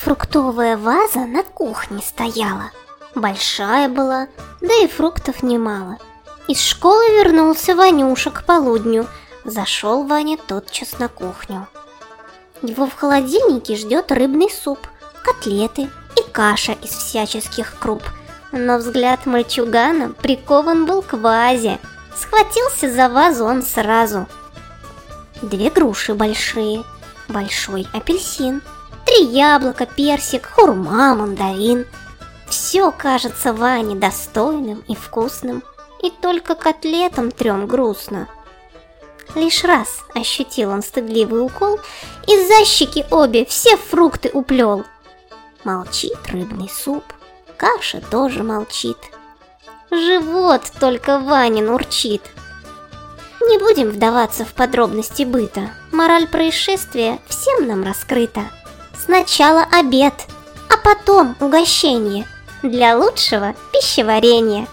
Фруктовая ваза на кухне стояла. Большая была, да и фруктов немало. Из школы вернулся Ванюша к полудню. Зашел Ваня тотчас на кухню. Его в холодильнике ждет рыбный суп, котлеты и каша из всяческих круп. Но взгляд мальчугана прикован был к вазе. Схватился за вазу он сразу. Две груши большие, большой апельсин, три яблока, персик, хурма, мандарин. Все кажется Ване достойным и вкусным, и только котлетам трем грустно. Лишь раз ощутил он стыдливый укол, и за щеки обе все фрукты уплел. Молчит рыбный суп, каша тоже молчит. Живот только Ванин урчит. Не будем вдаваться в подробности быта. Мораль происшествия всем нам раскрыта. Сначала обед, а потом угощение для лучшего пищеварения.